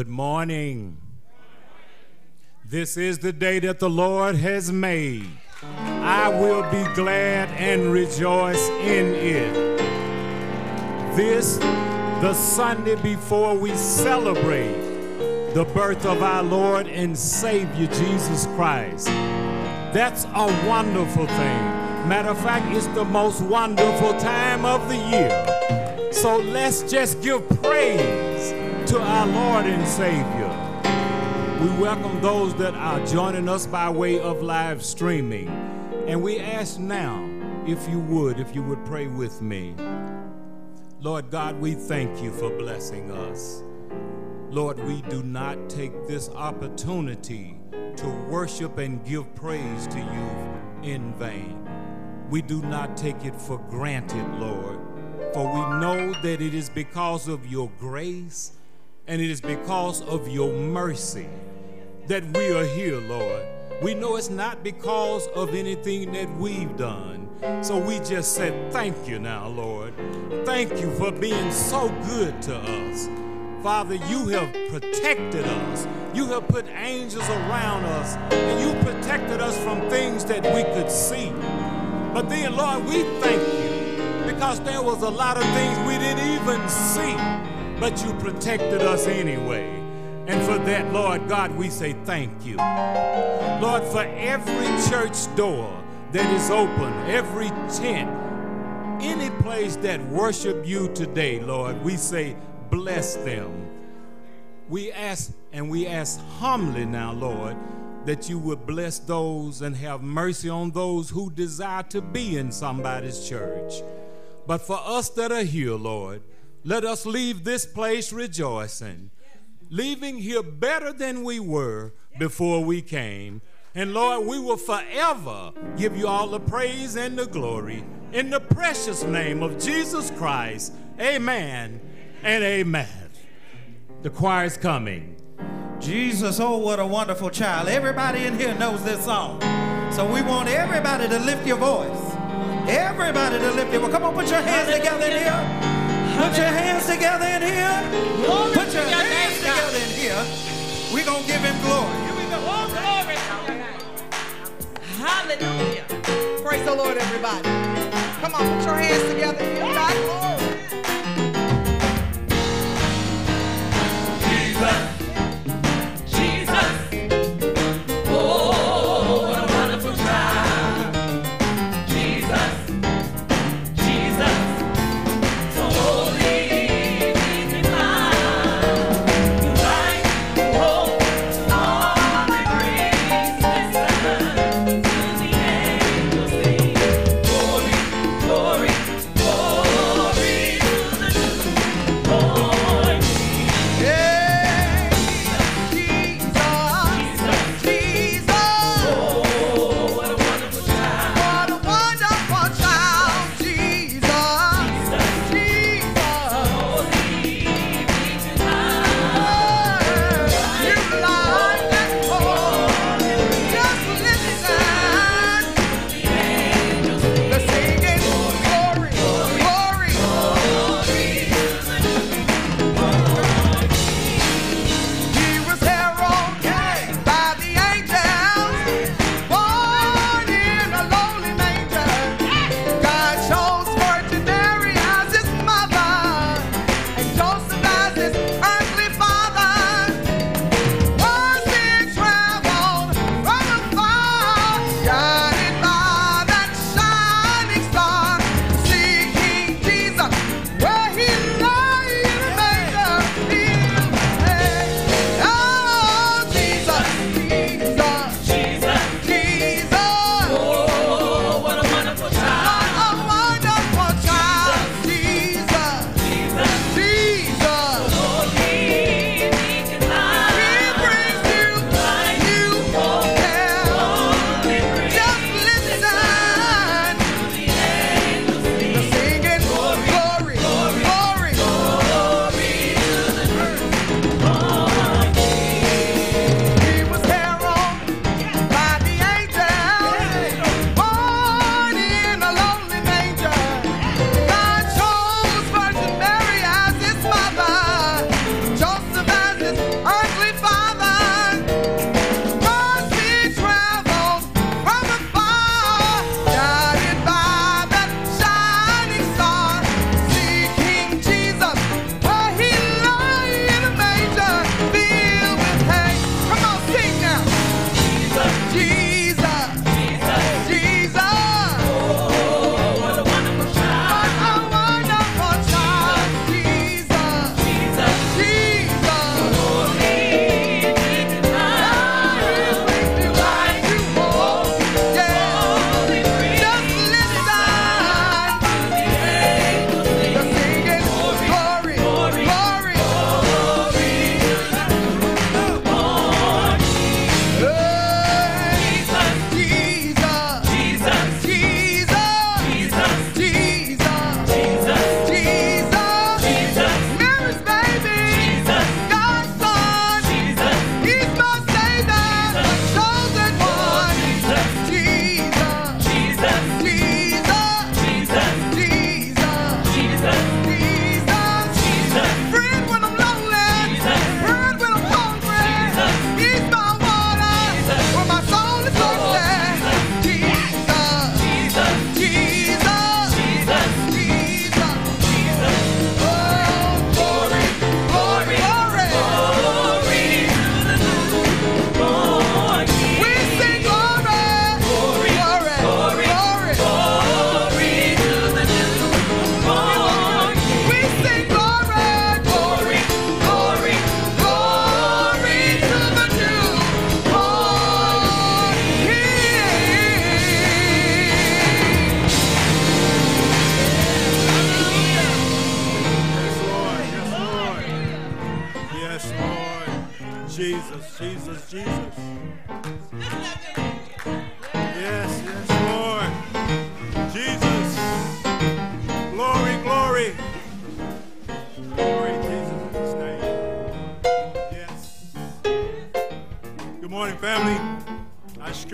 Good morning. This is the day that the Lord has made. I will be glad and rejoice in it. This, the Sunday before we celebrate the birth of our Lord and Savior Jesus Christ. That's a wonderful thing. Matter of fact, it's the most wonderful time of the year. So let's just give praise to our Lord and Savior. We welcome those that are joining us by way of live streaming. And we ask now, if you would, if you would pray with me. Lord God, we thank you for blessing us. Lord, we do not take this opportunity to worship and give praise to you in vain. We do not take it for granted, Lord, for we know that it is because of your grace and it is because of your mercy that we are here, Lord. We know it's not because of anything that we've done. So we just said, Thank you now, Lord. Thank you for being so good to us. Father, you have protected us. You have put angels around us, and you protected us from things that we could see. But then, Lord, we thank you because there was a lot of things we didn't even see, but you protected us anyway. And for that, Lord God, we say thank you. Lord, for every church door that is open, every tent, any place that worship you today, Lord, we say bless them. We ask and we ask humbly now, Lord, that you would bless those and have mercy on those who desire to be in somebody's church. But for us that are here, Lord, let us leave this place rejoicing leaving here better than we were before we came. And Lord, we will forever give you all the praise and the glory in the precious name of Jesus Christ. Amen and amen. The choir is coming. Jesus, oh, what a wonderful child. Everybody in here knows this song. So we want everybody to lift your voice. Everybody to lift your voice. Come on, put your hands together in here. Put your hands together in here. Put your hands together in here. We're going to give him glory. Here we go. Oh, glory. Hallelujah. Praise the Lord, everybody. Come on, put your hands together. Give God glory.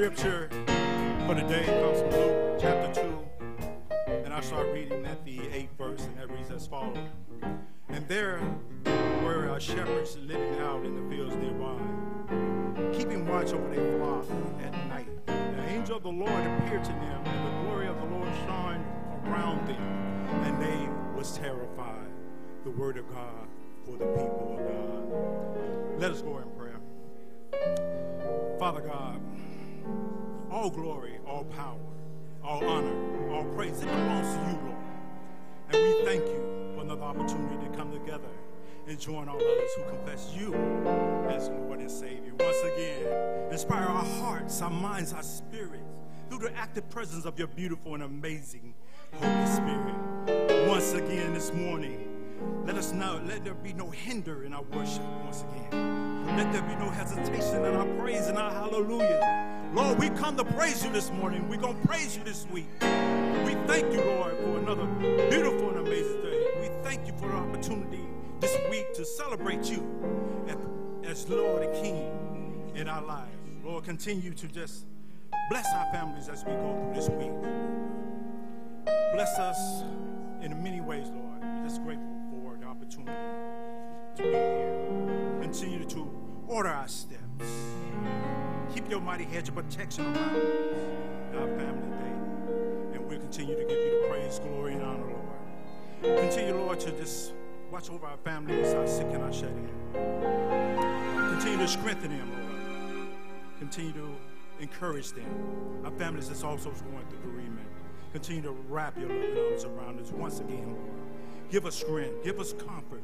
Scripture hearts, our minds, our spirits through the active presence of your beautiful and amazing Holy Spirit. Once again this morning, let us know, let there be no hinder in our worship once again. Let there be no hesitation in our praise and our hallelujah. Lord, we come to praise you this morning. We're going to praise you this week. We thank you, Lord, for another beautiful and amazing day. We thank you for the opportunity this week to celebrate you as Lord and King in our lives. Lord, continue to just bless our families as we go through this week. Bless us in many ways, Lord. We're just grateful for the opportunity to be here. Continue to order our steps. Keep your mighty hedge of protection around our family day. And we'll continue to give you the praise, glory, and honor, Lord. Continue, Lord, to just watch over our families, our sick and our shed in. Continue to strengthen them, Lord. Continue to encourage them. Our families is also going through bereavement. Continue to wrap your arms around us once again, Lord. Give us strength, give us comfort,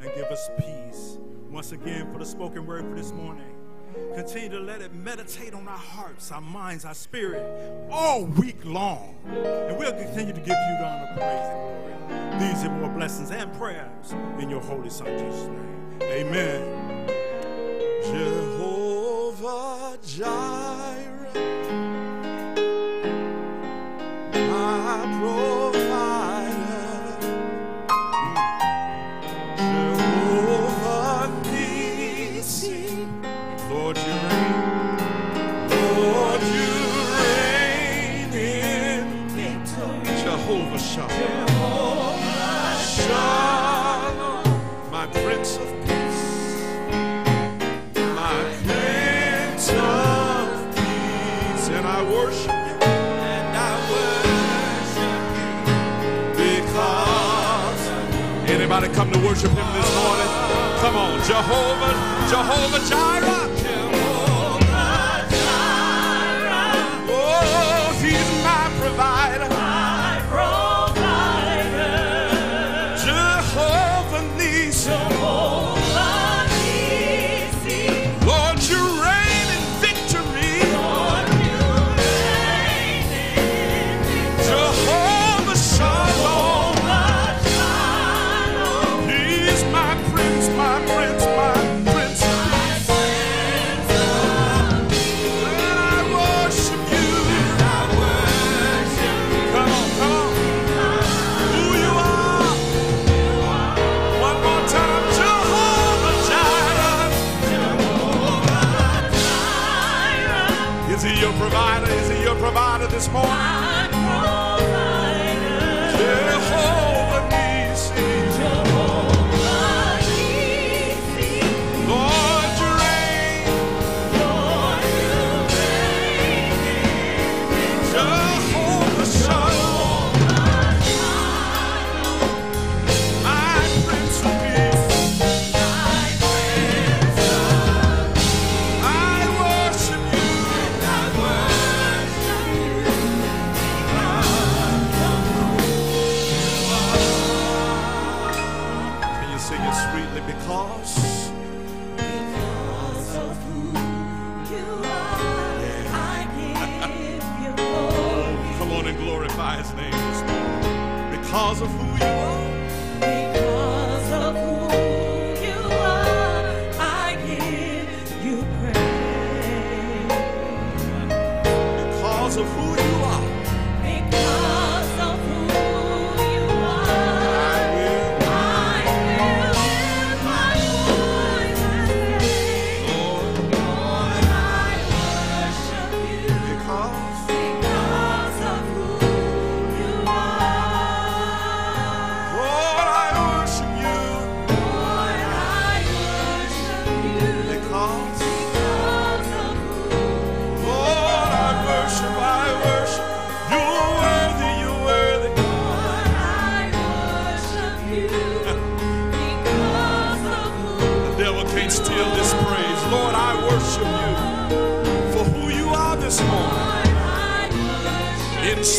and give us peace. Once again, for the spoken word for this morning. Continue to let it meditate on our hearts, our minds, our spirit all week long. And we'll continue to give you the honor, praise, and glory. These and more blessings and prayers in your holy Son, Jesus' name. Amen. Jehovah Jireh, my provider. Worship him this morning? Come on, Jehovah, Jehovah Jireh.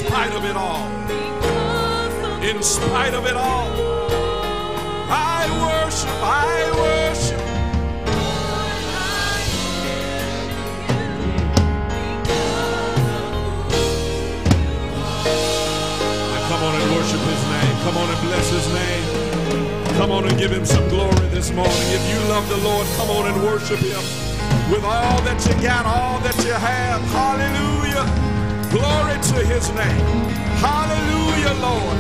Spite of it all. In spite of it all. I worship, I worship. Come on and worship his name. Come on and bless his name. Come on and give him some glory this morning. If you love the Lord, come on and worship him with all that you got, all that you have. Hallelujah. Glory to his name. Hallelujah, Lord.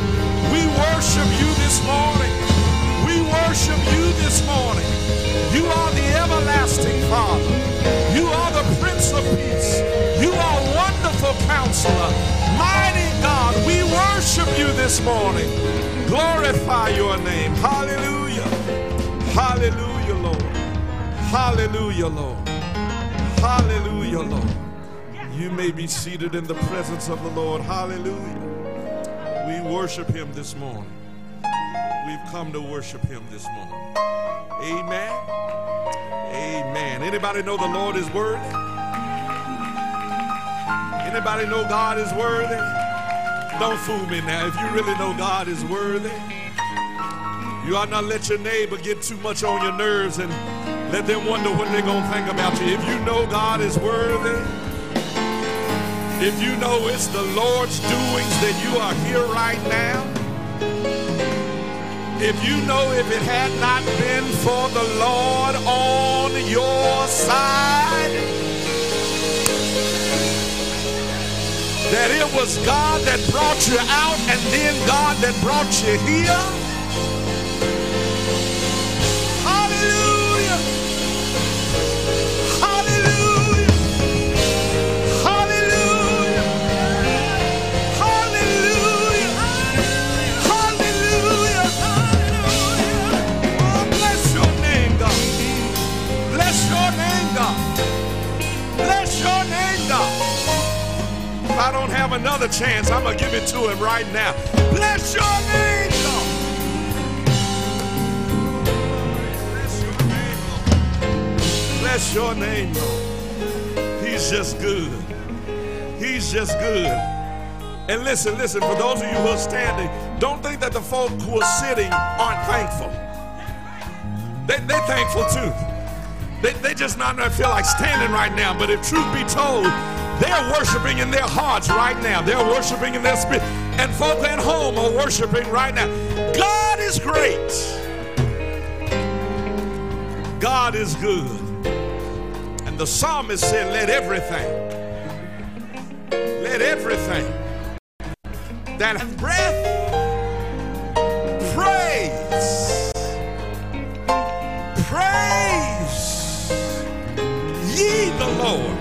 We worship you this morning. We worship you this morning. You are the everlasting Father. You are the Prince of Peace. You are wonderful counselor. Mighty God, we worship you this morning. Glorify your name. Hallelujah. Hallelujah, Lord. Hallelujah, Lord. Hallelujah, Lord. You may be seated in the presence of the Lord. Hallelujah. We worship him this morning. We've come to worship him this morning. Amen. Amen. Anybody know the Lord is worthy? Anybody know God is worthy? Don't fool me now. If you really know God is worthy, you ought not let your neighbor get too much on your nerves and let them wonder what they're going to think about you. If you know God is worthy, if you know it's the Lord's doings that you are here right now, if you know if it had not been for the Lord on your side, that it was God that brought you out and then God that brought you here. I don't have another chance, I'm going to give it to him right now. Bless your name, Lord. Bless your name, Lord. He's just good. He's just good. And listen, listen, for those of you who are standing, don't think that the folk who are sitting aren't thankful. They, they're thankful too. They, they just not feel like standing right now. But if truth be told, they're worshiping in their hearts right now. They're worshiping in their spirit. And folk at home are worshiping right now. God is great. God is good. And the psalmist said, Let everything, let everything that hath breath praise. Praise ye the Lord.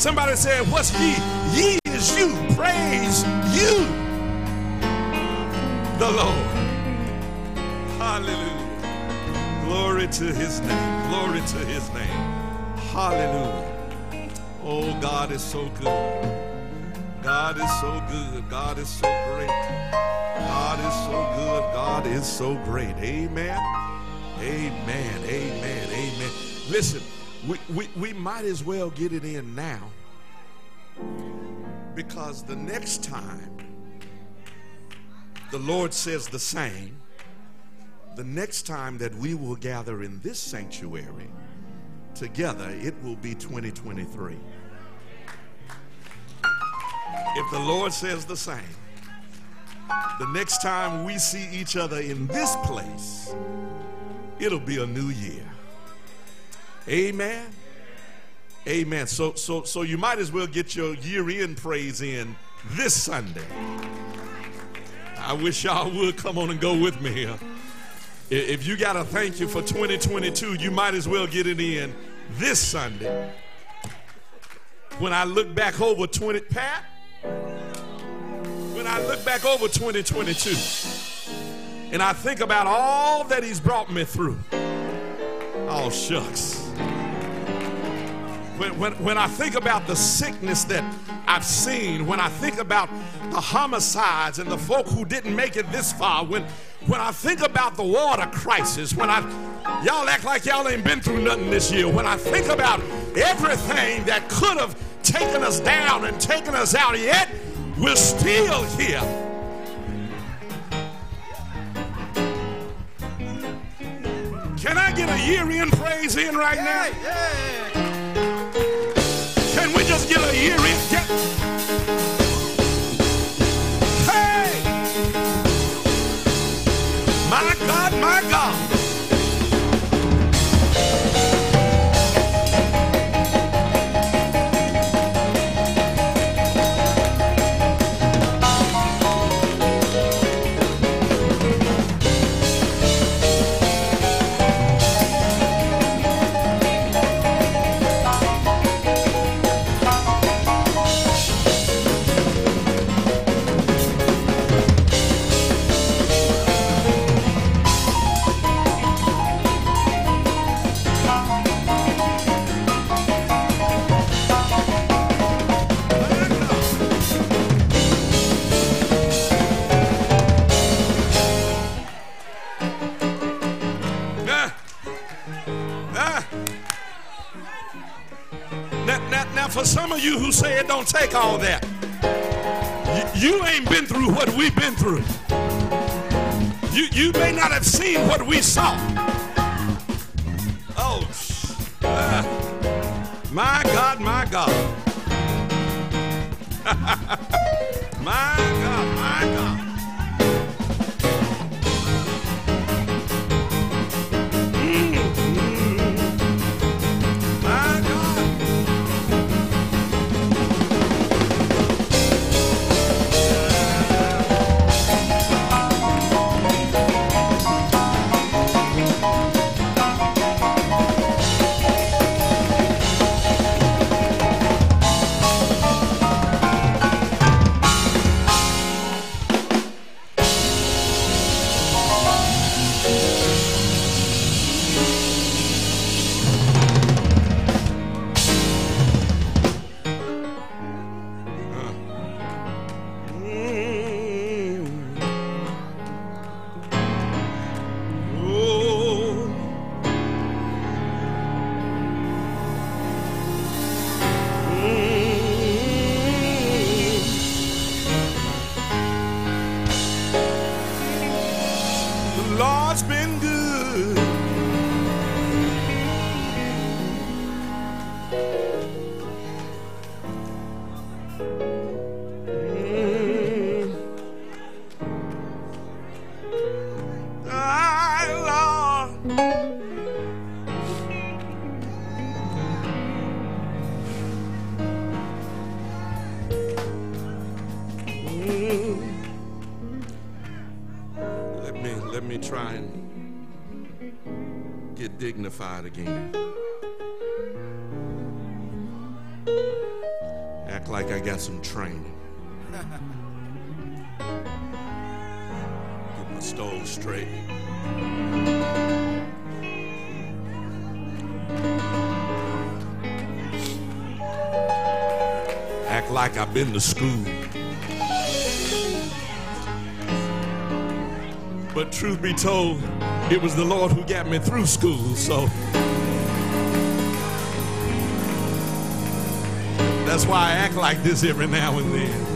Somebody said, What's ye? Ye is you. Praise you, the Lord. Hallelujah. Glory to his name. Glory to his name. Hallelujah. Oh, God is so good. God is so good. God is so great. God is so good. God is so great. Amen. Amen. Amen. Amen. Listen, we, we, we might as well get it in now because the next time the Lord says the same, the next time that we will gather in this sanctuary together, it will be 2023. If the Lord says the same, the next time we see each other in this place, it'll be a new year. Amen. Amen. So so so you might as well get your year-end praise in this Sunday. I wish y'all would come on and go with me here. If you got to thank you for 2022, you might as well get it in this Sunday. When I look back over 20, Pat, when I look back over 2022 and I think about all that he's brought me through, oh, shucks. When, when, when I think about the sickness that I've seen, when I think about the homicides and the folk who didn't make it this far, when, when I think about the water crisis, when I, y'all act like y'all ain't been through nothing this year, when I think about everything that could have taken us down and taken us out, yet we're still here. Can I get a year in praise in right now? Yeah. Can we just get a year in? Get- don't take all that, you, ain't been through what we've been through. You, you may not have seen what we saw. Try and get dignified again. Act like I got some training. Get my stove straight. Act like I've been to school. But truth be told, it was the Lord who got me through school, so that's why I act like this every now and then.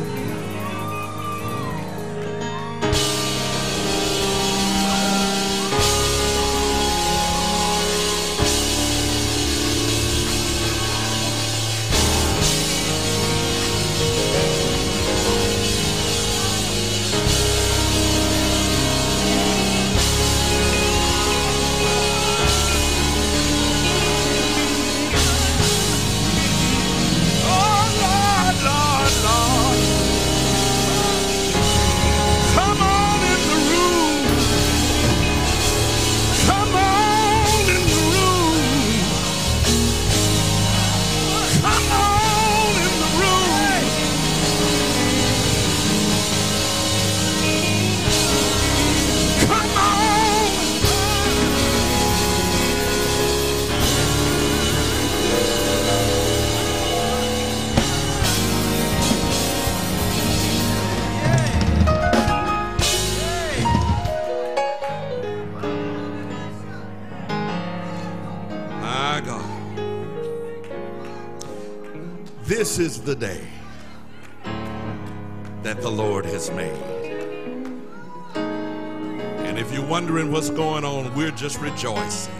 Rejoicing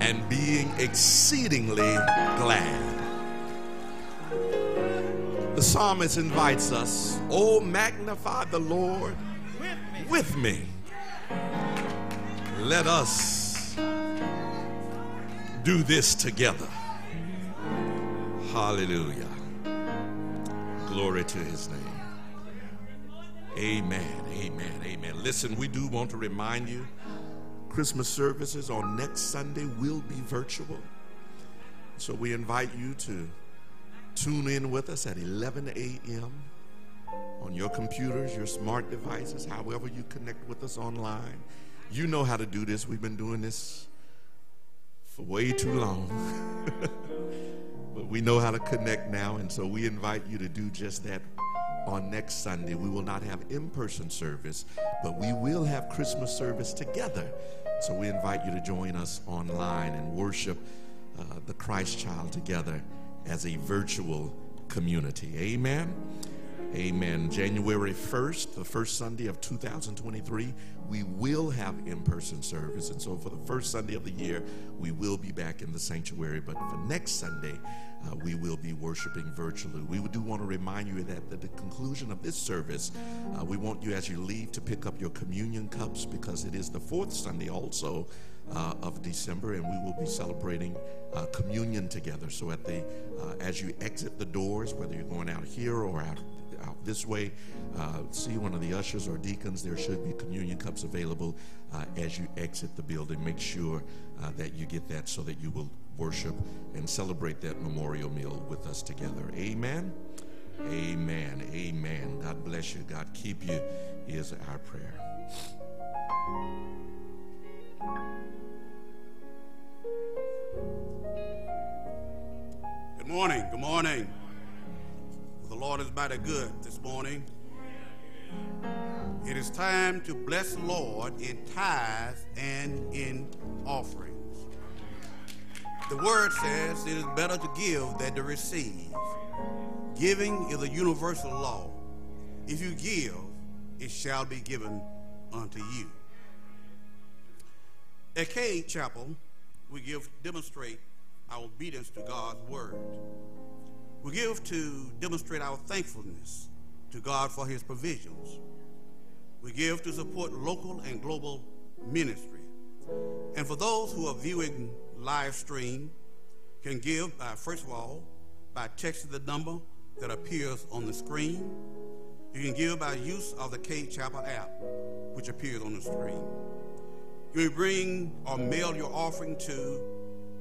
and being exceedingly glad. The psalmist invites us, Oh, magnify the Lord with me. Let us do this together. Hallelujah. Glory to his name. Amen, amen, amen. Listen, we do want to remind you Christmas services on next Sunday will be virtual. So we invite you to tune in with us at 11 a.m. on your computers, your smart devices, however you connect with us online. You know how to do this. We've been doing this for way too long. but we know how to connect now, and so we invite you to do just that on next Sunday. We will not have in person service, but we will have Christmas service together. So we invite you to join us online and worship uh, the Christ child together as a virtual community. Amen. Amen. January 1st, the first Sunday of 2023, we will have in person service. And so for the first Sunday of the year, we will be back in the sanctuary. But for next Sunday, uh, we will be worshiping virtually. We do want to remind you that at the conclusion of this service, uh, we want you as you leave to pick up your communion cups because it is the fourth Sunday also uh, of December, and we will be celebrating uh, communion together. So, at the uh, as you exit the doors, whether you're going out here or out out this way, uh, see one of the ushers or deacons. There should be communion cups available uh, as you exit the building. Make sure uh, that you get that so that you will worship and celebrate that memorial meal with us together. Amen. Amen. Amen. God bless you. God keep you is our prayer. Good morning. Good morning. Lord is mighty good this morning. It is time to bless the Lord in tithes and in offerings. The word says it is better to give than to receive. Giving is a universal law. If you give, it shall be given unto you. At Cade Chapel, we give demonstrate our obedience to God's word. We give to demonstrate our thankfulness to God for his provisions. We give to support local and global ministry. And for those who are viewing live stream, can give by, first of all, by texting the number that appears on the screen. You can give by use of the Cade Chapel app, which appears on the screen. You may bring or mail your offering to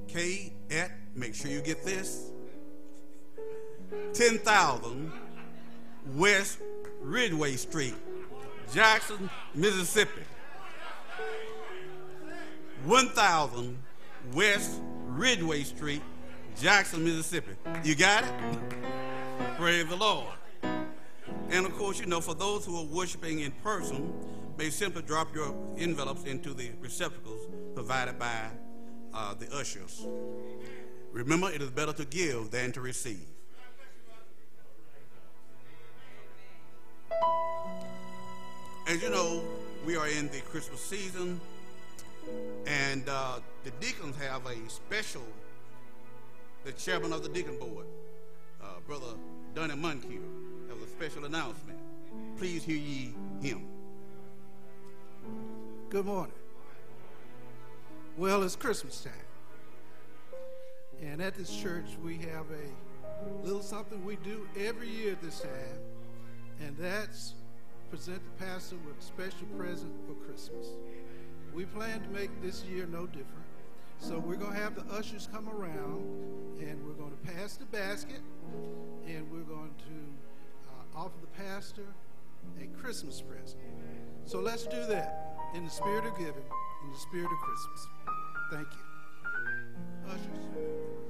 K at, make sure you get this, 10,000 West Ridgeway Street, Jackson, Mississippi. 1000 West Ridgeway Street, Jackson, Mississippi. You got it? Praise the Lord. And of course, you know, for those who are worshiping in person, may simply drop your envelopes into the receptacles provided by uh, the ushers. Remember, it is better to give than to receive. As you know, we are in the Christmas season, and uh, the deacons have a special, the chairman of the deacon board, uh, Brother Donnie Munkier, has a special announcement. Please hear ye him. Good morning. Well, it's Christmas time. And at this church, we have a little something we do every year this time, and that's present the pastor with a special present for Christmas. We plan to make this year no different. So we're going to have the ushers come around, and we're going to pass the basket, and we're going to uh, offer the pastor a Christmas present. So let's do that in the spirit of giving, in the spirit of Christmas. Thank you. Ushers.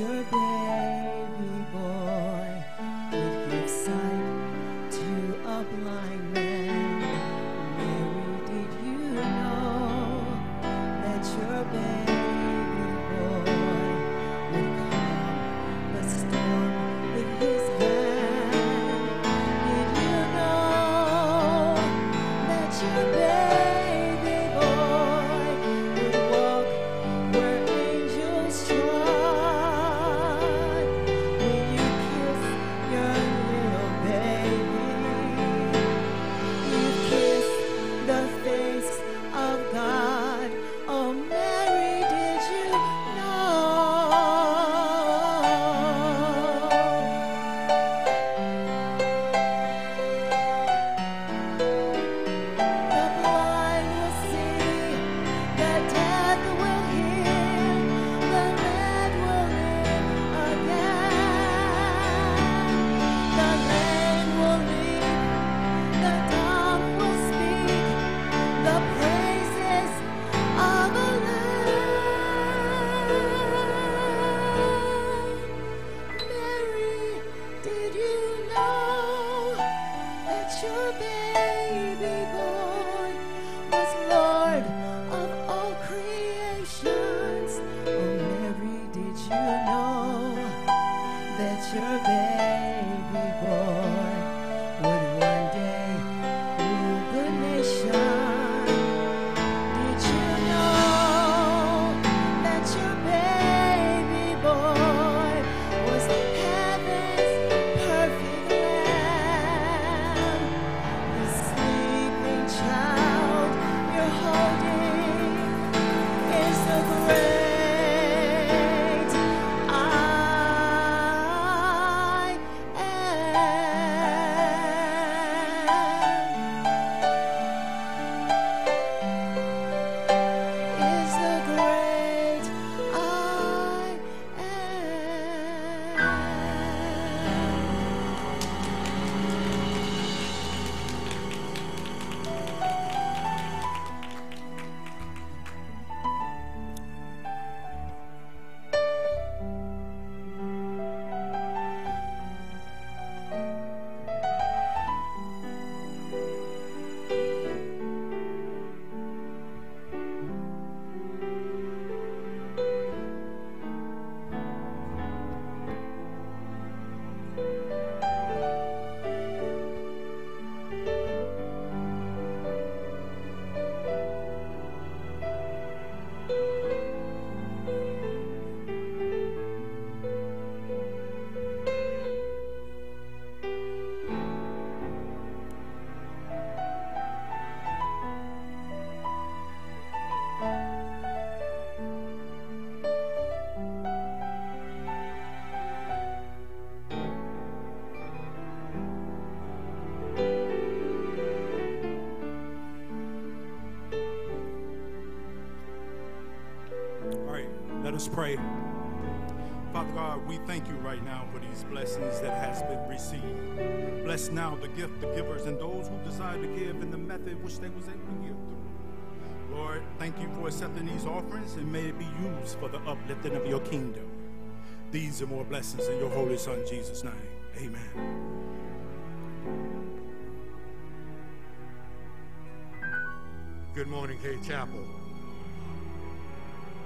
your breath. Let's pray. Father God, we thank you right now for these blessings that has been received. Bless now the gift, the givers, and those who desire to give in the method which they was able to give through. Lord, thank you for accepting these offerings, and may it be used for the uplifting of your kingdom. These are more blessings in your holy Son, Jesus' name. Amen. Good morning, Cade Chapel.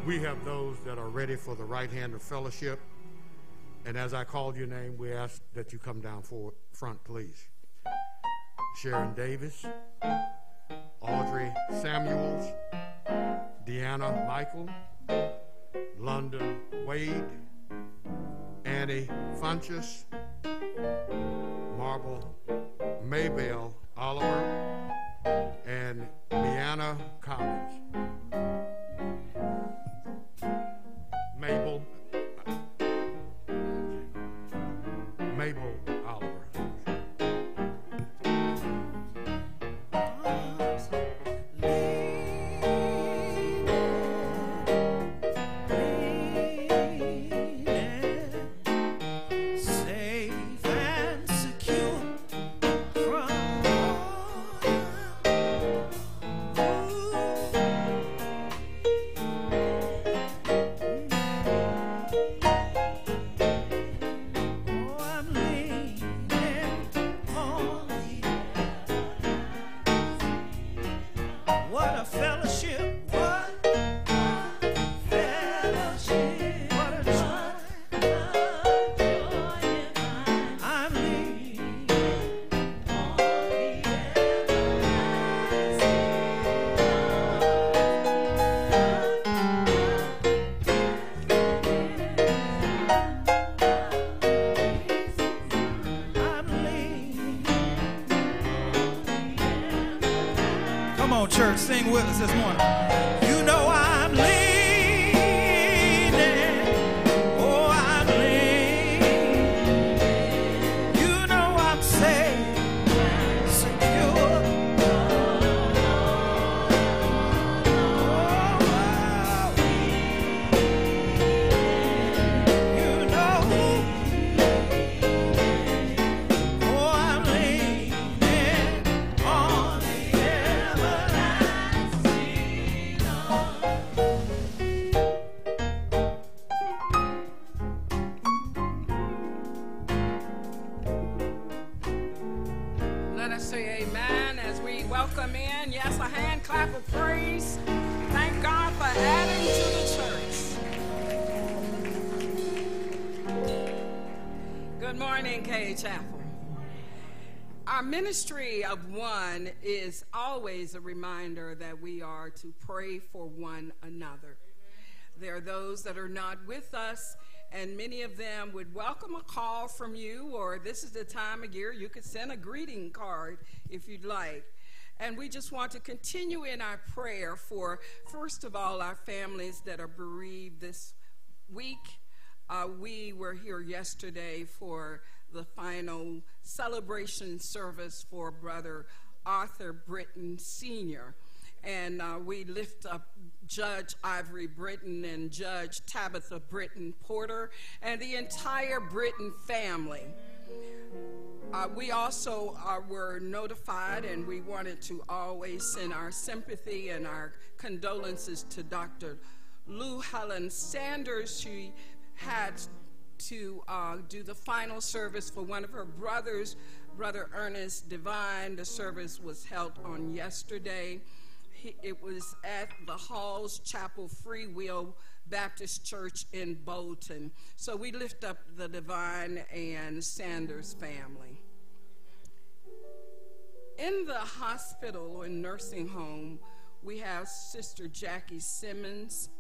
We have those that are ready for the right hand of fellowship. And as I call your name, we ask that you come down for front, please. Sharon Davis, Audrey Samuels, Deanna Michael, London Wade, Annie Funches, Marble Maybell Oliver, that we are to pray for one another. There are those that are not with us, and many of them would welcome a call from you, or this is the time of year you could send a greeting card if you'd like. And we just want to continue in our prayer for, first of all, our families that are bereaved this week. Uh, we were here yesterday for the final celebration service for Brother Arthur Britton Sr. And uh, we lift up Judge Ivory Britton and Judge Tabitha Britton Porter and the entire Britton family. Uh, we also uh, were notified, and we wanted to always send our sympathy and our condolences to Dr. Lou Helen Sanders. She had to uh, do the final service for one of her brothers, Brother Ernest Divine. The service was held on yesterday. It was at the Halls Chapel Free Will Baptist Church in Bolton. So we lift up the Divine and Sanders family. In the hospital or nursing home, we have Sister Jackie Simmons.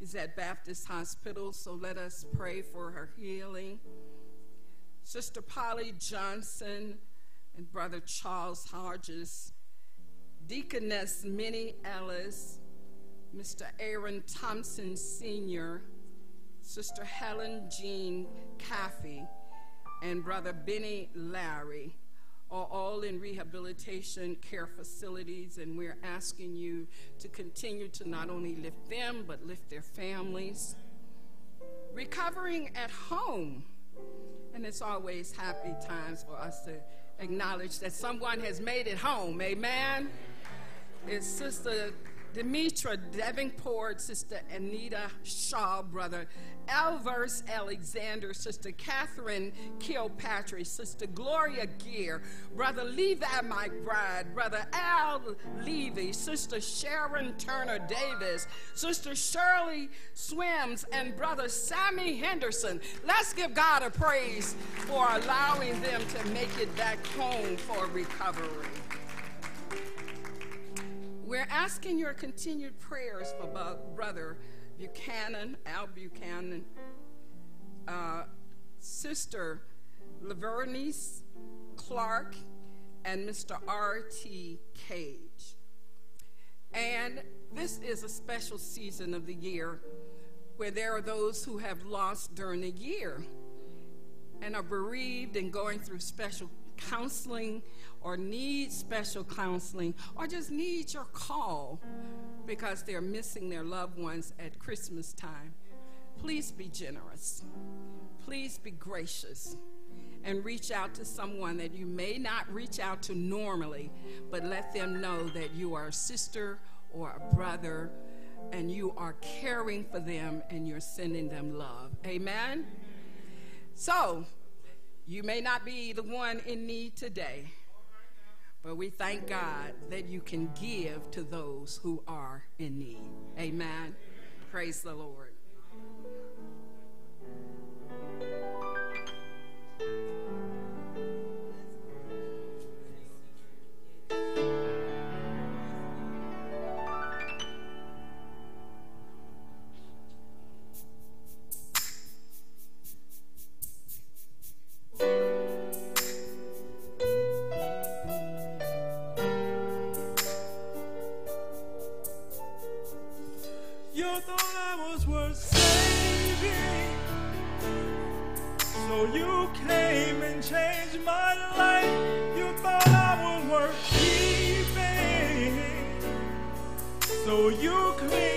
Is at Baptist Hospital, so let us pray for her healing. Sister Polly Johnson and Brother Charles Hodges, Deaconess Minnie Ellis, Mr. Aaron Thompson Sr., Sister Helen Jean Caffey, and Brother Benny Larry are all in rehabilitation care facilities, and we're asking you to continue to not only lift them, but lift their families. Recovering at home, and it's always happy times for us to acknowledge that someone has made it home. Amen. It's Sister Demetra Davenport, Sister Anita Shaw, Brother Alverse Alexander, Sister Catherine Kilpatrick, Sister Gloria Gear, Brother Levi McBride, Brother Al Levy, Sister Sharon Turner Davis, Sister Shirley Swims, and Brother Sammy Henderson. Let's give God a praise for allowing them to make it back home for recovery. We're asking your continued prayers for Brother Buchanan, Al Buchanan, uh, Sister Lavernice Clark, and Mr. R.T. Cage. And this is a special season of the year where there are those who have lost during the year and are bereaved and going through special counseling or need special counseling or just need your call because they're missing their loved ones at Christmas time. Please be generous. Please be gracious and reach out to someone that you may not reach out to normally, but let them know that you are a sister or a brother and you are caring for them and you're sending them love. Amen? So, you may not be the one in need today, but we thank God that you can give to those who are in need. Amen. Praise the Lord. Came and changed my life. You thought I was worth keeping. So you cleaned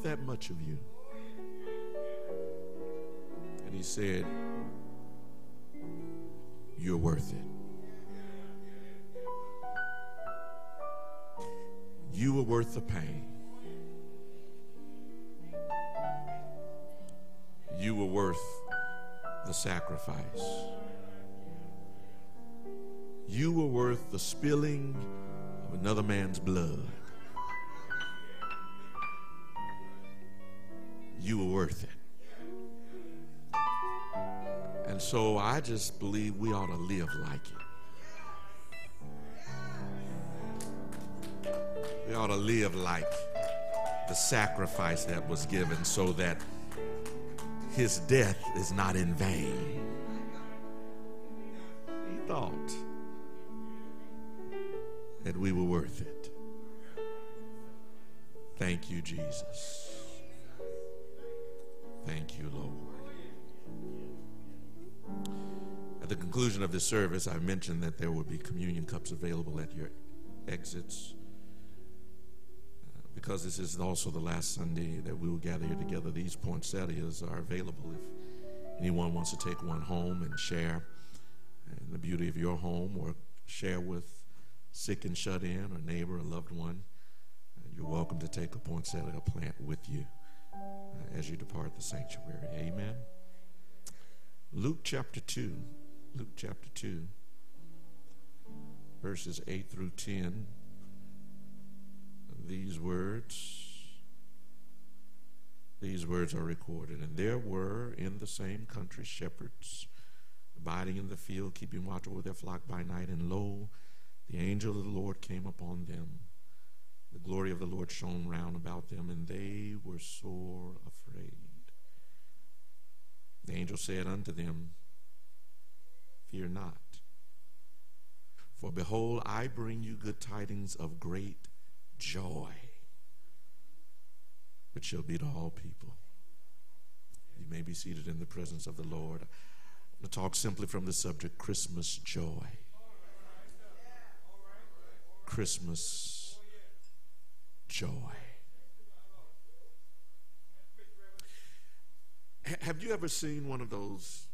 that much of you. And he said, You're worth it. You were worth the pain. You were worth the sacrifice. You were worth the spilling of another man's blood. You were worth it. And so I just believe we ought to live like it. We ought to live like the sacrifice that was given so that his death is not in vain. He thought that we were worth it. Thank you, Jesus. Thank you, Lord. At the conclusion of this service, I mentioned that there will be communion cups available at your exits. Uh, because this is also the last Sunday that we will gather here together, these poinsettias are available if anyone wants to take one home and share in the beauty of your home or share with sick and shut in, or neighbor, or loved one. Uh, You're welcome to take a poinsettia plant with you as you depart the sanctuary. Amen. Luke chapter 2. Luke chapter 2, verses 8 through 10. These words, these words are recorded. And there were in the same country shepherds abiding in the field, keeping watch over their flock by night. And lo, the angel of the Lord came upon them. The glory of the Lord shone round about them, and they were sore afraid. The angel said unto them, Fear not. For behold, I bring you good tidings of great joy, which shall be to all people. You may be seated in the presence of the Lord. To talk simply from the subject Christmas joy. Christmas joy. Ha- Have you ever seen one of those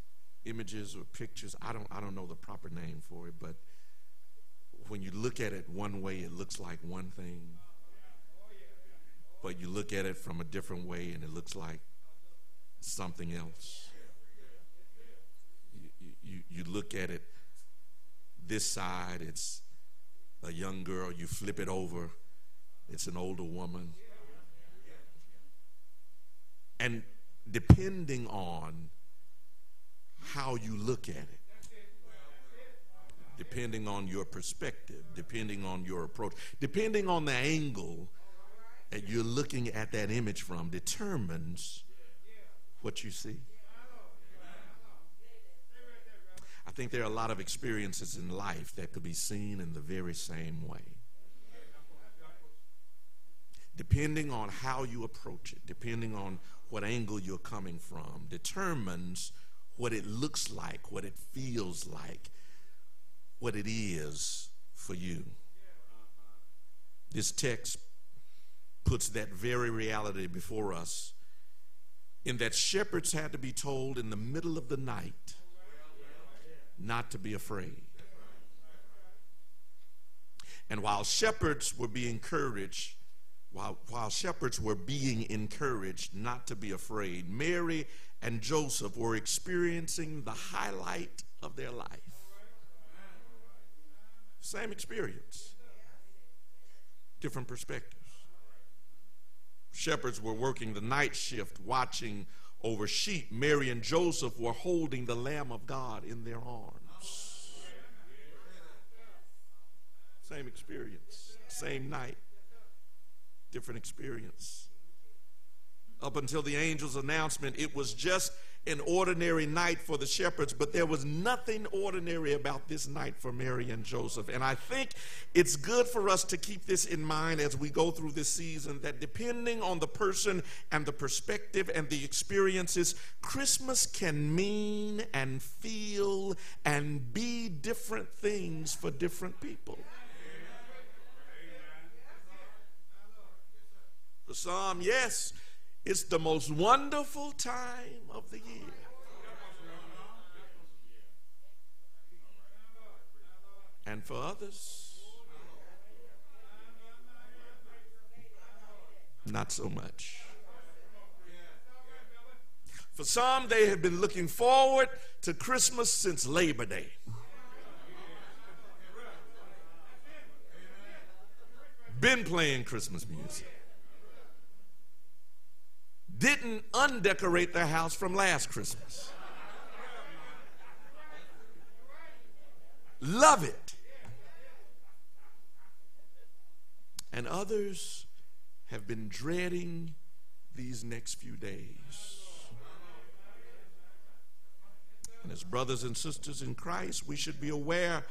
images or pictures? I don't I don't know the proper name for it, but when you look at it one way it looks like one thing. But you look at it from a different way and it looks like something else. You, you, you look at it this side, it's a young girl. You flip it over, it's an older woman. And depending on how you look at it, depending on your perspective, depending on your approach, depending on the angle that you're looking at that image from, determines what you see. I think there are a lot of experiences in life that could be seen in the very same way. Depending on how you approach it, depending on what angle you're coming from, determines what it looks like, what it feels like, what it is for you. This text puts that very reality before us in that shepherds had to be told in the middle of the night not to be afraid. And while shepherds were being encouraged, while, while shepherds were being encouraged not to be afraid, Mary and Joseph were experiencing the highlight of their life. Same experience, different perspectives. Shepherds were working the night shift, watching over sheep. Mary and Joseph were holding the Lamb of God in their arms. Same experience, same night, different experience. Up until the angel's announcement, it was just an ordinary night for the shepherds, but there was nothing ordinary about this night for Mary and Joseph. And I think it's good for us to keep this in mind as we go through this season that depending on the person and the perspective and the experiences, Christmas can mean and feel and be different things for different people. For some, yes, it's the most wonderful time of the year. And for others, not so much. For some, they have been looking forward to Christmas since Labor Day. Been playing Christmas music didn't undecorate their house from last Christmas. Love it. And others have been dreading these next few days. And as brothers and sisters in Christ, we should be aware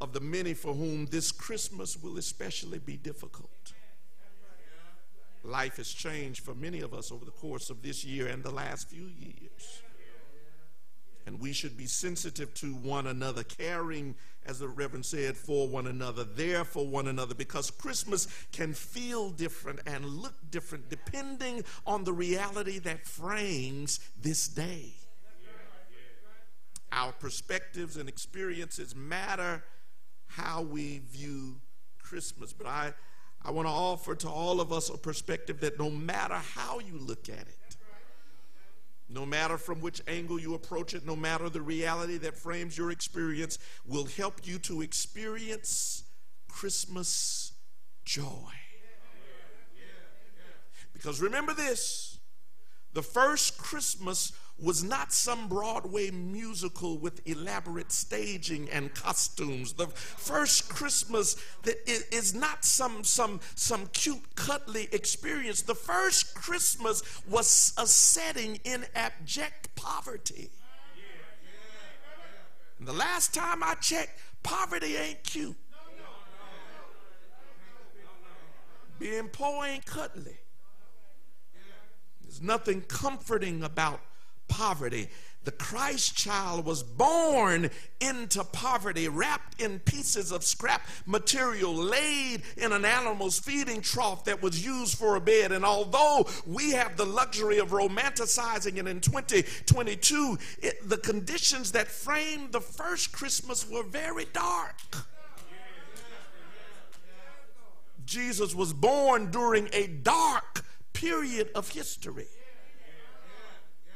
of the many for whom this Christmas will especially be difficult. Life has changed for many of us over the course of this year and the last few years. And we should be sensitive to one another, caring, as the Reverend said, for one another, there for one another, because Christmas can feel different and look different depending on the reality that frames this day. Our perspectives and experiences matter how we view Christmas. But I, I want to offer to all of us a perspective that no matter how you look at it, no matter from which angle you approach it, no matter the reality that frames your experience, will help you to experience Christmas joy. Because remember this the first Christmas was not some Broadway musical with elaborate staging and costumes. The first Christmas is not some, some, some cute, cuddly experience. The first Christmas was a setting in abject poverty. And the last time I checked, poverty ain't cute. Being poor ain't cuddly. There's nothing comforting about poverty. The Christ child was born into poverty, wrapped in pieces of scrap material, laid in an animal's feeding trough that was used for a bed. And although we have the luxury of romanticizing it in 2022, it, the conditions that framed the first Christmas were very dark. Jesus was born during a dark period of history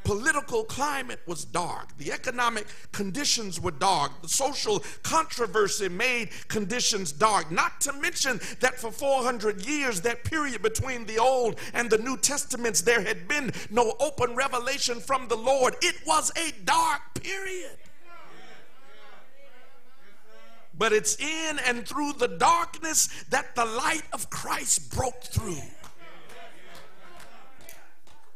political climate was dark. The economic conditions were dark. The social controversy made conditions dark. Not to mention that for 400 years, that period between the Old and the New Testaments, there had been no open revelation from the Lord. It was a dark period. But it's in and through the darkness that the light of Christ broke through.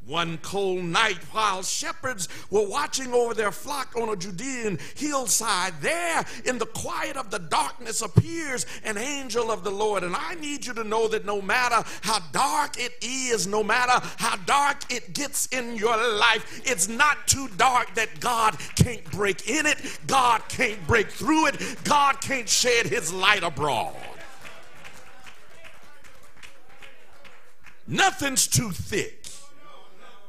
One cold night, while shepherds were watching over their flock on a Judean hillside, there in the quiet of the darkness appears an angel of the Lord. And I need you to know that no matter how dark it is, no matter how dark it gets in your life, it's not too dark that God can't break in it, God can't break through it, God can't shed his light abroad. Nothing's too thick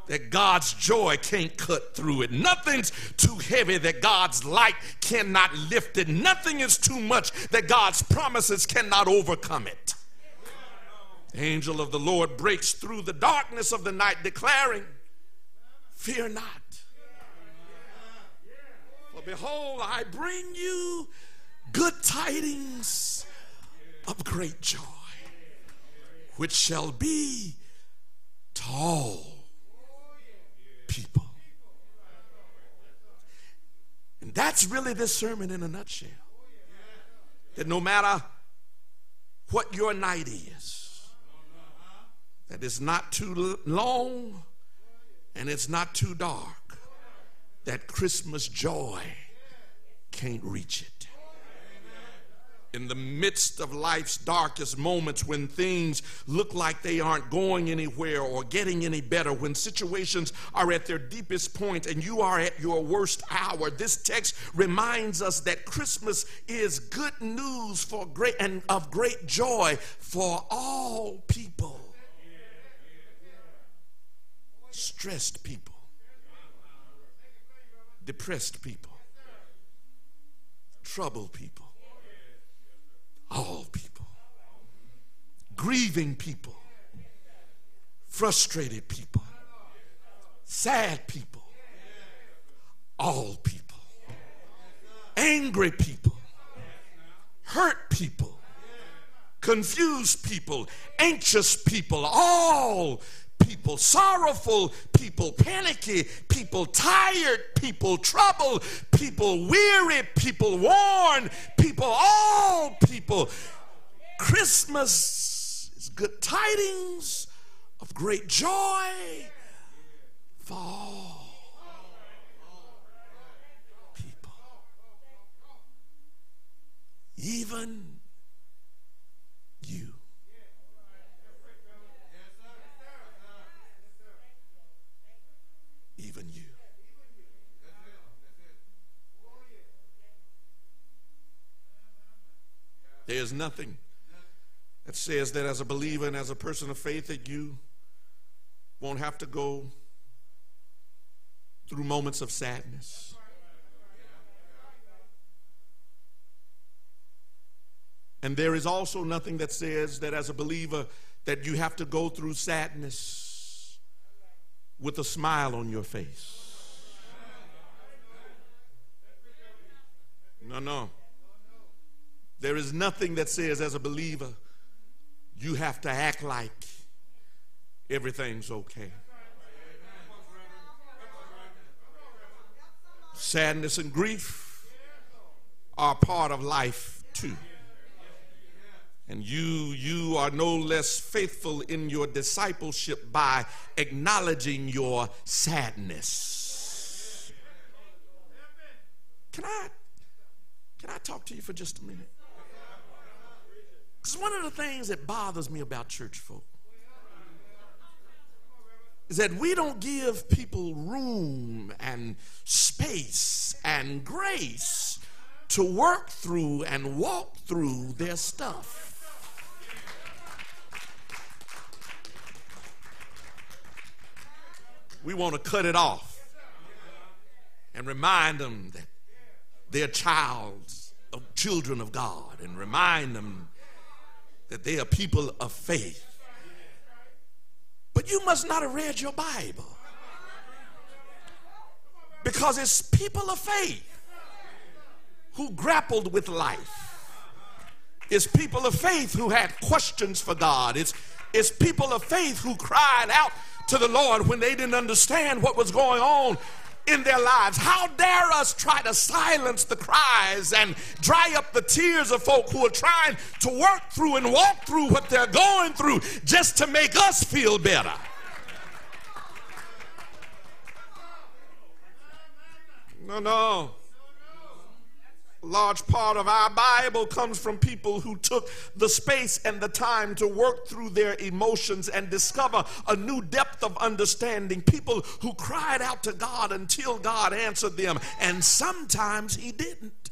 that God's joy can't cut through it. Nothing's too heavy that God's light cannot lift it. Nothing is too much that God's promises cannot overcome it. The angel of the Lord breaks through the darkness of the night, declaring, Fear not. For behold, I bring you good tidings of great joy, which shall be to all people. And that's really this sermon in a nutshell. That no matter what your night is, that it's not too long and it's not too dark, that Christmas joy can't reach it in the midst of life's darkest moments when things look like they aren't going anywhere or getting any better, when situations are at their deepest point and you are at your worst hour, this text reminds us that Christmas is good news for great and of great joy for all people. Stressed people, depressed people, troubled people all people, grieving people, frustrated people, sad people, all people, angry people, hurt people, confused people, anxious people, all people, sorrowful people, panicky people, tired people, troubled people, weary people, worn people, all people. Christmas is good tidings of great joy for all people. Even you. even you. There's nothing that says that as a believer and as a person of faith that you won't have to go through moments of sadness. And there is also nothing that says that as a believer that you have to go through sadness with a smile on your face. No, no. There is nothing that says, as a believer, you have to act like everything's okay. Sadness and grief are part of life too. And you, you are no less faithful in your discipleship by acknowledging your sadness. Can I, can I talk to you for just a minute? Because one of the things that bothers me about church folk is that we don't give people room and space and grace to work through and walk through their stuff. We want to cut it off and remind them that they're childs children of God and remind them that they are people of faith. But you must not have read your Bible because it's people of faith who grappled with life. It's people of faith who had questions for God. It's, it's people of faith who cried out to the Lord when they didn't understand what was going on in their lives. How dare us try to silence the cries and dry up the tears of folk who are trying to work through and walk through what they're going through just to make us feel better? No, no. Large part of our Bible comes from people who took the space and the time to work through their emotions and discover a new depth of understanding. People who cried out to God until God answered them, and sometimes He didn't.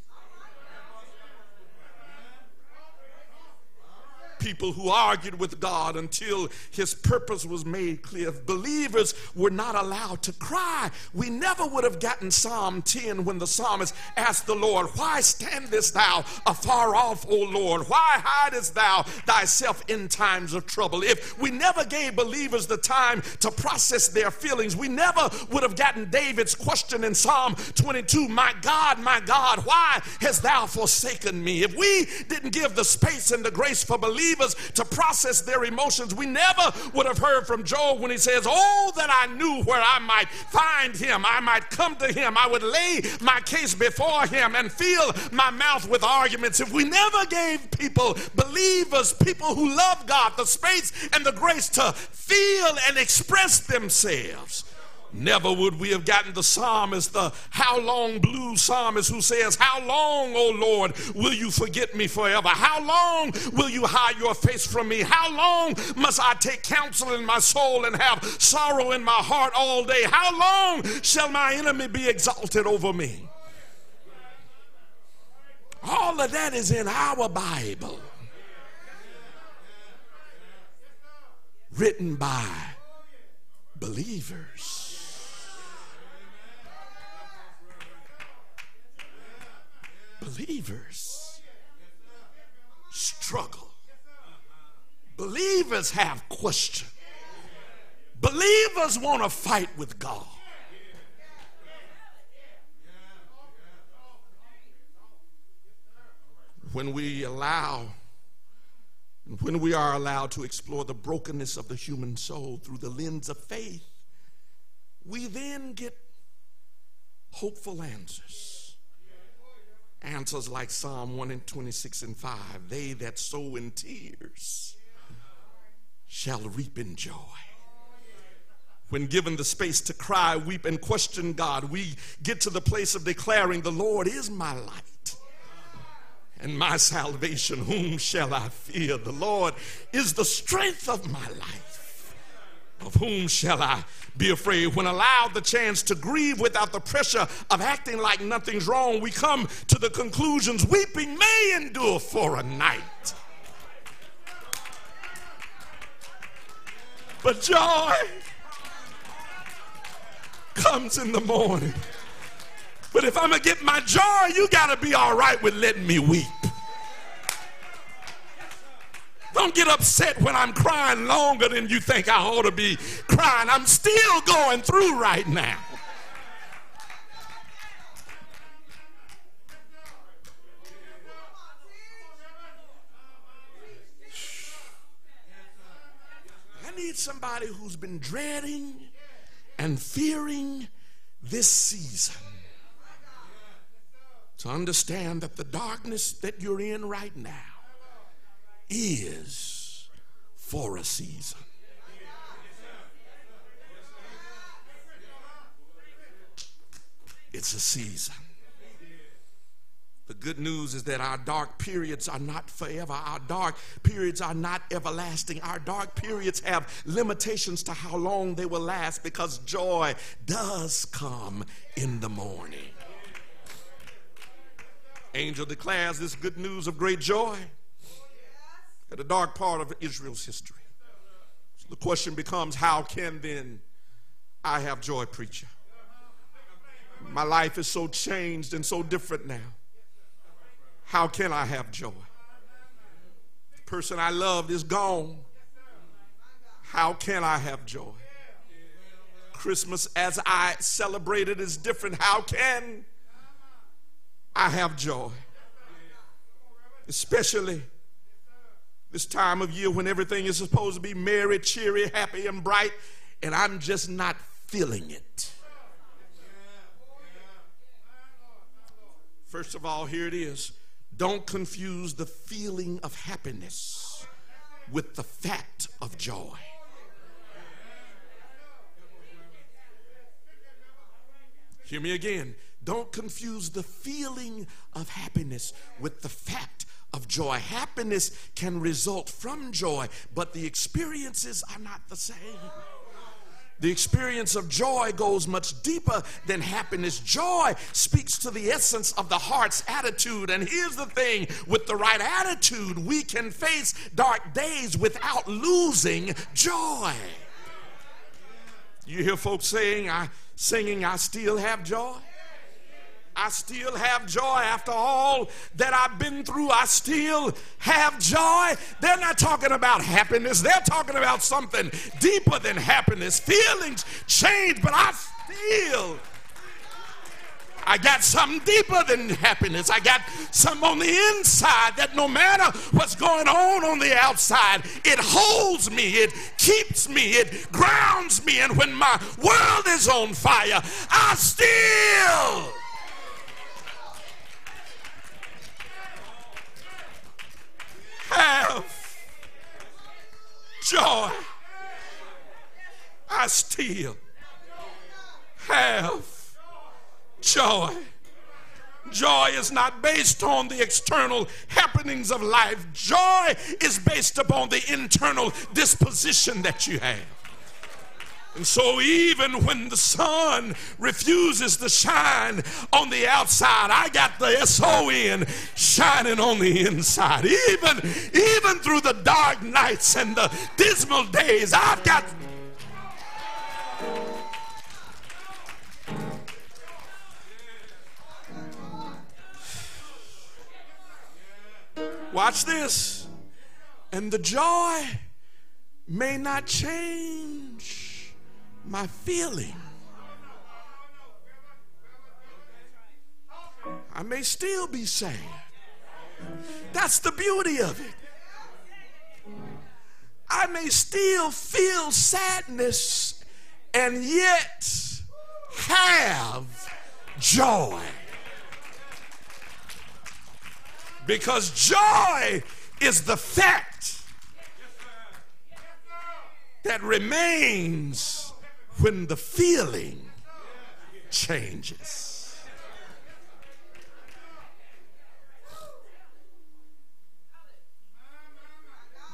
People who argued with God until his purpose was made clear. If believers were not allowed to cry, we never would have gotten Psalm 10 when the psalmist asked the Lord, Why standest thou afar off, O Lord? Why hidest thou thyself in times of trouble? If we never gave believers the time to process their feelings, we never would have gotten David's question in Psalm 22 My God, my God, why hast thou forsaken me? If we didn't give the space and the grace for believers to process their emotions, we never would have heard from Job when he says, Oh, that I knew where I might find him. I might come to him. I would lay my case before him and fill my mouth with arguments. If we never gave people, believers, people who love God, the space and the grace to feel and express themselves, Never would we have gotten the psalmist, the how long blue psalmist who says, How long, O Lord, will you forget me forever? How long will you hide your face from me? How long must I take counsel in my soul and have sorrow in my heart all day? How long shall my enemy be exalted over me? All of that is in our Bible, written by believers. Believers struggle. Believers have questions. Believers want to fight with God. When we allow, when we are allowed to explore the brokenness of the human soul through the lens of faith, we then get hopeful answers. Answers like Psalm 1 and 26 and 5 They that sow in tears shall reap in joy. When given the space to cry, weep, and question God, we get to the place of declaring, The Lord is my light and my salvation. Whom shall I fear? The Lord is the strength of my life. Of whom shall I be afraid? When allowed the chance to grieve without the pressure of acting like nothing's wrong, we come to the conclusions weeping may endure for a night. But joy comes in the morning. But if I'm going to get my joy, you got to be all right with letting me weep. Don't get upset when I'm crying longer than you think I ought to be crying. I'm still going through right now. I need somebody who's been dreading and fearing this season to understand that the darkness that you're in right now is for a season. It's a season. The good news is that our dark periods are not forever. Our dark periods are not everlasting. Our dark periods have limitations to how long they will last because joy does come in the morning. Angel declares this good news of great joy at a dark part of Israel's history. So the question becomes how can then I have joy, preacher? My life is so changed and so different now. How can I have joy? The person I loved is gone. How can I have joy? Christmas as I celebrated is different. How can I have joy? Especially this time of year when everything is supposed to be merry, cheery, happy, and bright, and I'm just not feeling it. First of all, here it is. Don't confuse the feeling of happiness with the fact of joy. Hear me again. Don't confuse the feeling of happiness with the fact of joy. Happiness can result from joy, but the experiences are not the same. The experience of joy goes much deeper than happiness. Joy speaks to the essence of the heart's attitude. And here's the thing with the right attitude, we can face dark days without losing joy. You hear folks saying, I singing, I still have joy. I still have joy after all that I've been through. I still have joy. They're not talking about happiness, they're talking about something deeper than happiness. Feelings change, but I still. I got something deeper than happiness. I got something on the inside that no matter what's going on on the outside, it holds me, it keeps me, it grounds me. And when my world is on fire, I still have joy. I still have joy. Joy is not based on the external happenings of life. Joy is based upon the internal disposition that you have. And so, even when the sun refuses to shine on the outside, I got the S-O-N shining on the inside. Even, even through the dark nights and the dismal days, I've got Watch this. And the joy may not change my feeling. I may still be sad. That's the beauty of it. I may still feel sadness and yet have joy. Because joy is the fact that remains when the feeling changes.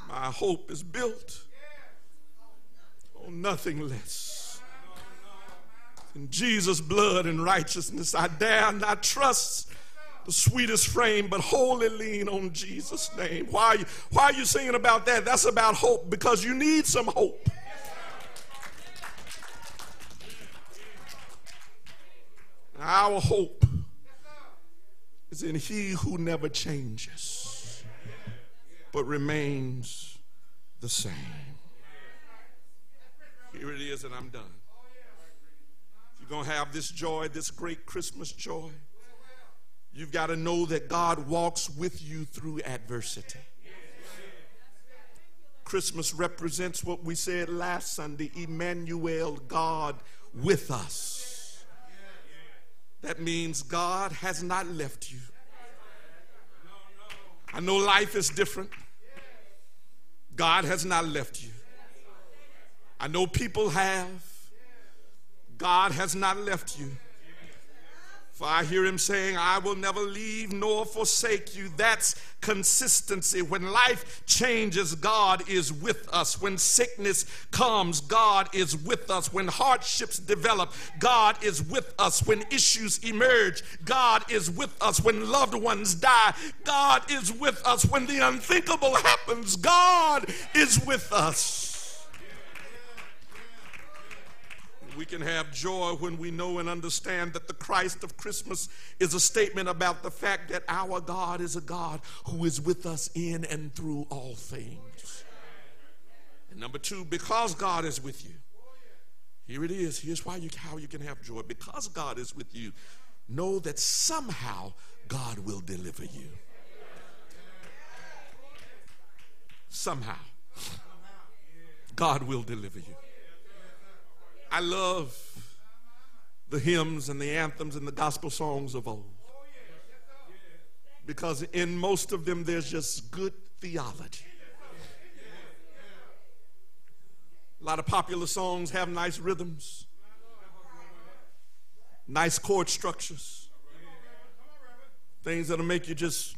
My hope is built on nothing less than Jesus' blood and righteousness. I dare not trust the sweetest frame, but wholly lean on Jesus' name. Why why are you singing about that? That's about hope because you need some hope. Our hope is in He who never changes, but remains the same. Here it is, and I'm done. If You're going to have this joy, this great Christmas joy. You've got to know that God walks with you through adversity. Christmas represents what we said last Sunday Emmanuel, God with us. That means God has not left you. I know life is different. God has not left you. I know people have. God has not left you. For I hear him saying, I will never leave nor forsake you. That's consistency. When life changes, God is with us. When sickness comes, God is with us. When hardships develop, God is with us. When issues emerge, God is with us. When loved ones die, God is with us. When the unthinkable happens, God is with us. We can have joy when we know and understand that the Christ of Christmas is a statement about the fact that our God is a God who is with us in and through all things. And number two, because God is with you, here it is. Here's why you, how you can have joy. Because God is with you, know that somehow God will deliver you. Somehow, God will deliver you. I love the hymns and the anthems and the gospel songs of old. Because in most of them, there's just good theology. A lot of popular songs have nice rhythms, nice chord structures, things that'll make you just.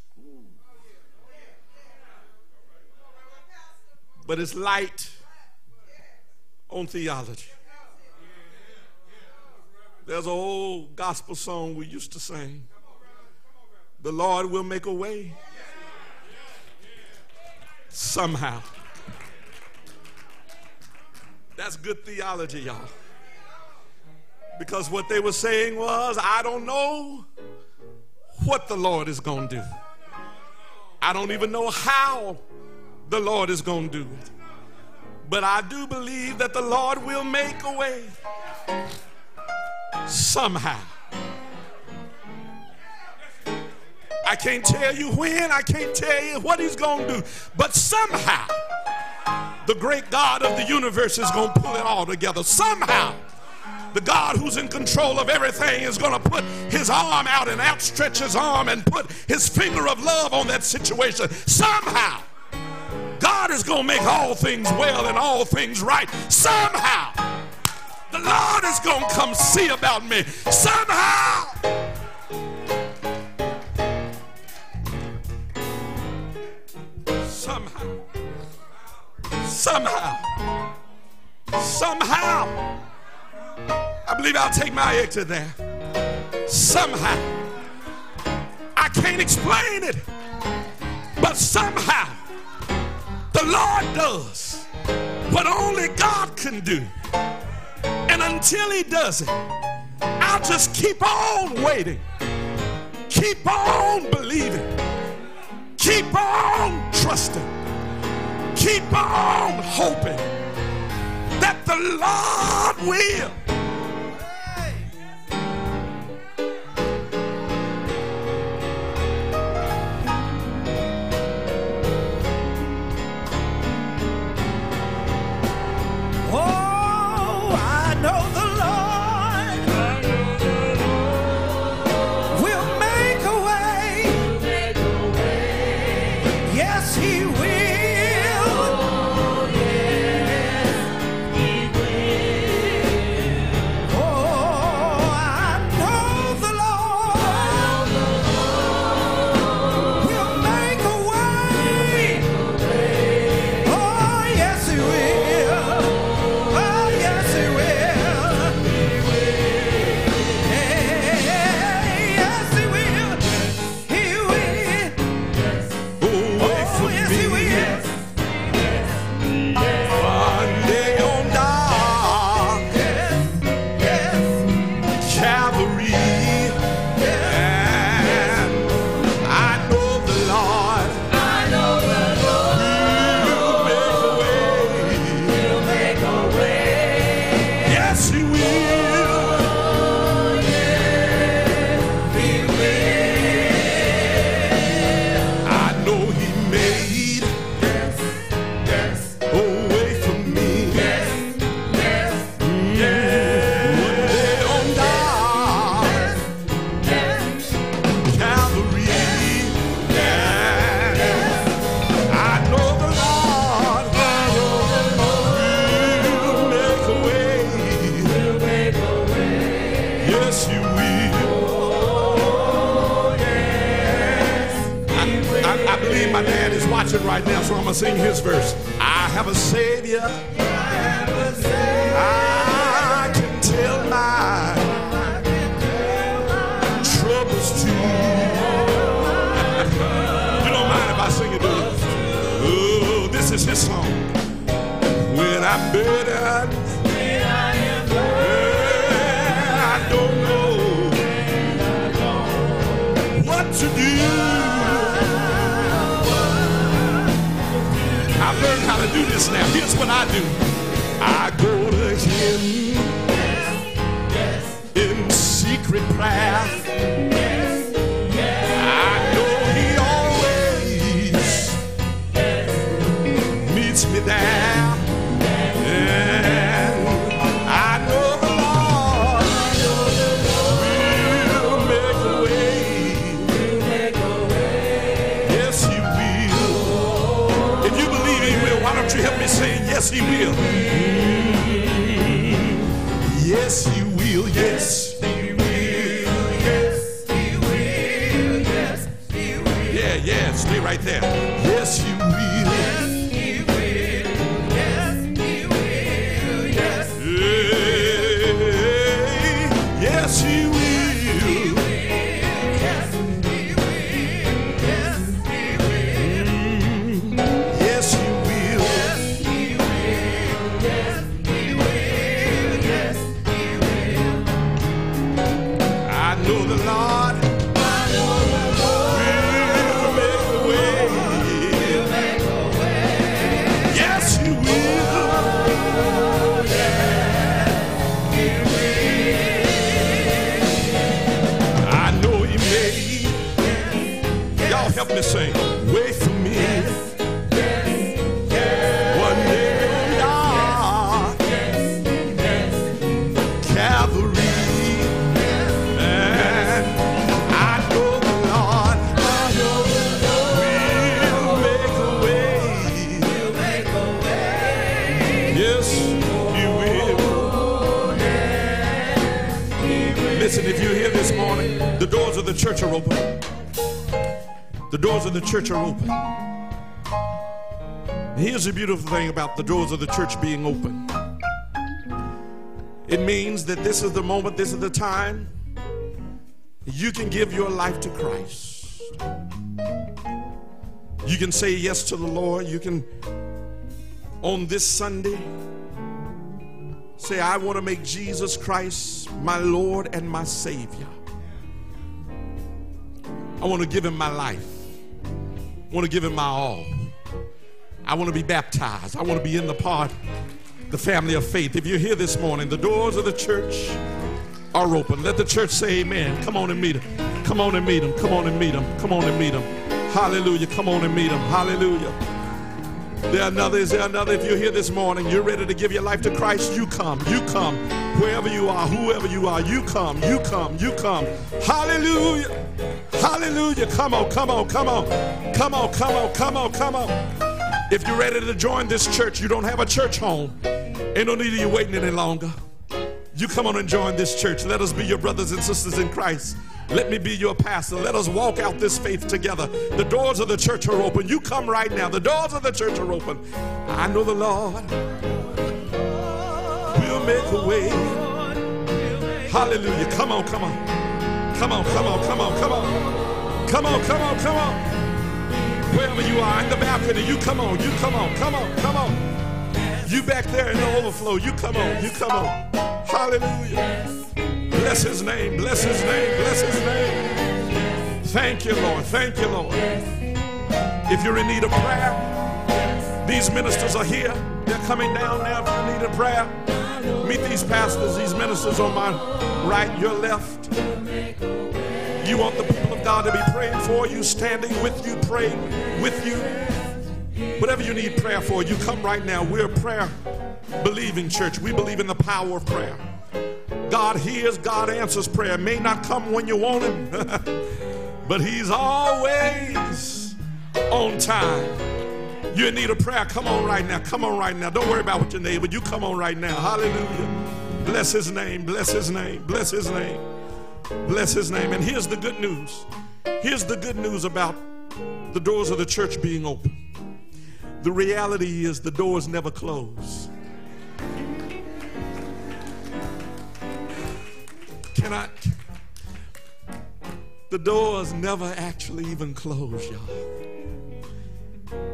But it's light on theology. There's an old gospel song we used to sing. The Lord will make a way somehow. That's good theology, y'all. Because what they were saying was, I don't know what the Lord is going to do. I don't even know how the Lord is going to do it. But I do believe that the Lord will make a way somehow. I can't tell you when, I can't tell you what he's going to do, but somehow the great God of the universe is going to pull it all together. Somehow the God who's in control of everything is going to put his arm out and outstretch his arm and put his finger of love on that situation. Somehow God is going to make all things well and all things right. Somehow the Lord is going to come see about me. Somehow. Somehow. Somehow. Somehow. I believe I'll take my exit there. Somehow. I can't explain it. But somehow the Lord does what only God can do. And until He does it, I'll just keep on waiting, keep on believing, keep on trusting, keep on hoping that the Lord will. Do this now. Here's what I do. I go to him in secret prayer. Yes, he will? Church are open. The doors of the church are open. Here's the beautiful thing about the doors of the church being open. It means that this is the moment, this is the time you can give your life to Christ. You can say yes to the Lord. You can, on this Sunday, say, I want to make Jesus Christ my Lord and my Savior. I want to give him my life. I want to give him my all. I want to be baptized. I want to be in the part, the family of faith. If you're here this morning, the doors of the church are open. Let the church say amen. Come on and meet him. Come on and meet him. Come on and meet him. Come on and meet him. Hallelujah. Come on and meet him. Hallelujah. There another, is there another? If you're here this morning, you're ready to give your life to Christ, you come. You come. Wherever you are, whoever you are, you come. You come. You come. Hallelujah. Hallelujah. Come on, come on, come on. Come on, come on, come on, come on. If you're ready to join this church, you don't have a church home. Ain't no need of you waiting any longer. You come on and join this church. Let us be your brothers and sisters in Christ. Let me be your pastor. Let us walk out this faith together. The doors of the church are open. You come right now. The doors of the church are open. I know the Lord will make a way. Hallelujah. Come on, come on. Come on, come on, come on, come on. Come on, come on, come on. Wherever you are in the balcony, you come on, you come on, come on, come on. You back there in the overflow, you come on, you come on. Hallelujah. Bless his name, bless his name, bless his name. Thank you, Lord. Thank you, Lord. If you're in need of prayer, these ministers are here. They're coming down now if you need a prayer. Meet these pastors, these ministers on my right, your left. You want the people of God to be praying for you, standing with you, praying with you. Whatever you need prayer for, you come right now. We're a prayer believing church. We believe in the power of prayer. God hears, God answers prayer. May not come when you want him, but he's always on time. You need a prayer. Come on right now. Come on right now. Don't worry about what your neighbor. You come on right now. Hallelujah. Bless his name. Bless his name. Bless his name. Bless his name. And here's the good news. Here's the good news about the doors of the church being open. The reality is the doors never close. Can I? The doors never actually even close, y'all.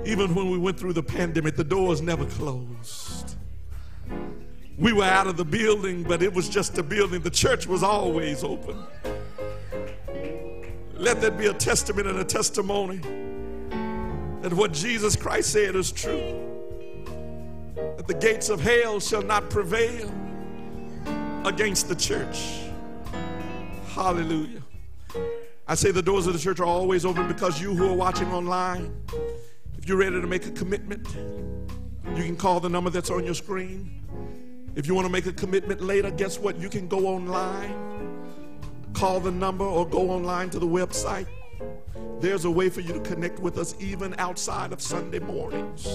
Even when we went through the pandemic, the doors never closed. We were out of the building, but it was just a building. The church was always open. Let that be a testament and a testimony that what Jesus Christ said is true. That the gates of hell shall not prevail against the church. Hallelujah. I say the doors of the church are always open because you who are watching online, if you're ready to make a commitment, you can call the number that's on your screen. If you want to make a commitment later, guess what? You can go online, call the number, or go online to the website. There's a way for you to connect with us even outside of Sunday mornings.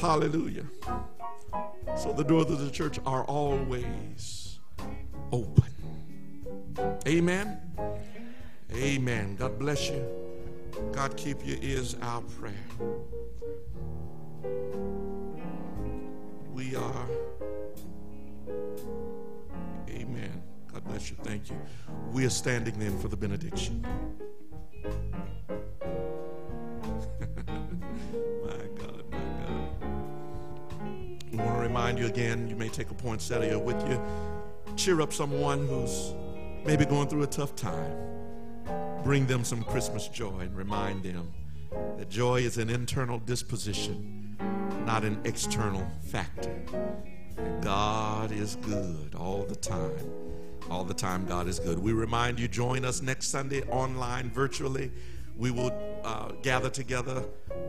Hallelujah. So the doors of the church are always open. Amen. Amen. God bless you. God keep you is our prayer. We are. Amen. God bless you. Thank you. We are standing then for the benediction. my God, my God. I want to remind you again, you may take a poinsettia with you. Cheer up someone who's maybe going through a tough time. Bring them some Christmas joy and remind them that joy is an internal disposition, not an external factor. God is good all the time. All the time, God is good. We remind you, join us next Sunday online, virtually. We will uh, gather together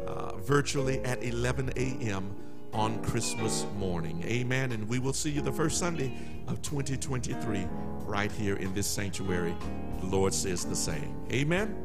uh, virtually at 11 a.m. on Christmas morning. Amen. And we will see you the first Sunday of 2023 right here in this sanctuary. The Lord says the same. Amen.